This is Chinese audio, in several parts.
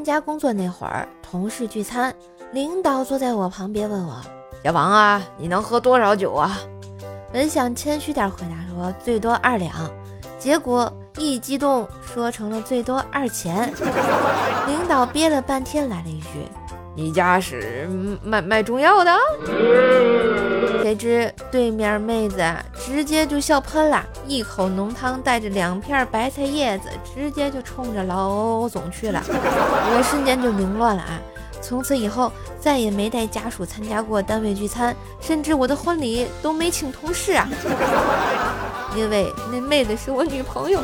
参加工作那会儿，同事聚餐，领导坐在我旁边问我：“小王啊，你能喝多少酒啊？”本想谦虚点回答说最多二两，结果一激动说成了最多二钱。领导憋了半天来了一句：“你家是卖卖中药的？”谁知对面妹子直接就笑喷了，一口浓汤带着两片白菜叶子，直接就冲着老总去了。我瞬间就凌乱了啊！从此以后再也没带家属参加过单位聚餐，甚至我的婚礼都没请同事啊，因为那妹子是我女朋友。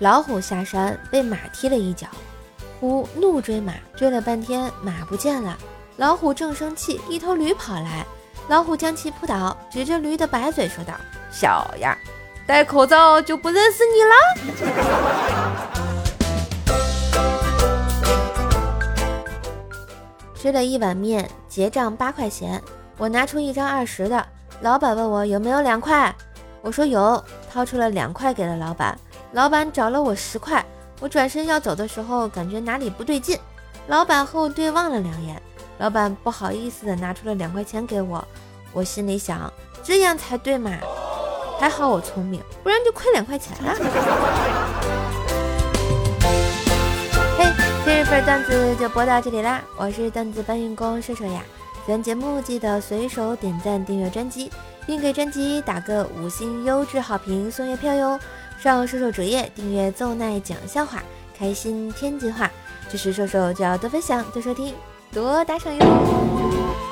老虎下山被马踢了一脚。虎怒追马，追了半天，马不见了。老虎正生气，一头驴跑来，老虎将其扑倒，指着驴的白嘴说道：“小样，戴口罩就不认识你了。”吃了一碗面，结账八块钱，我拿出一张二十的，老板问我有没有两块，我说有，掏出了两块给了老板，老板找了我十块。我转身要走的时候，感觉哪里不对劲，老板和我对望了两眼，老板不好意思的拿出了两块钱给我，我心里想，这样才对嘛，还好我聪明，不然就亏两块钱了。嘿，今日份段子就播到这里啦，我是段子搬运工射手呀，喜欢节目记得随手点赞订阅专辑，并给专辑打个五星优质好评送月票哟。上瘦瘦主页订阅奏奈讲笑话，开心天津话，支持瘦瘦就要多分享、多收听、多打赏哟。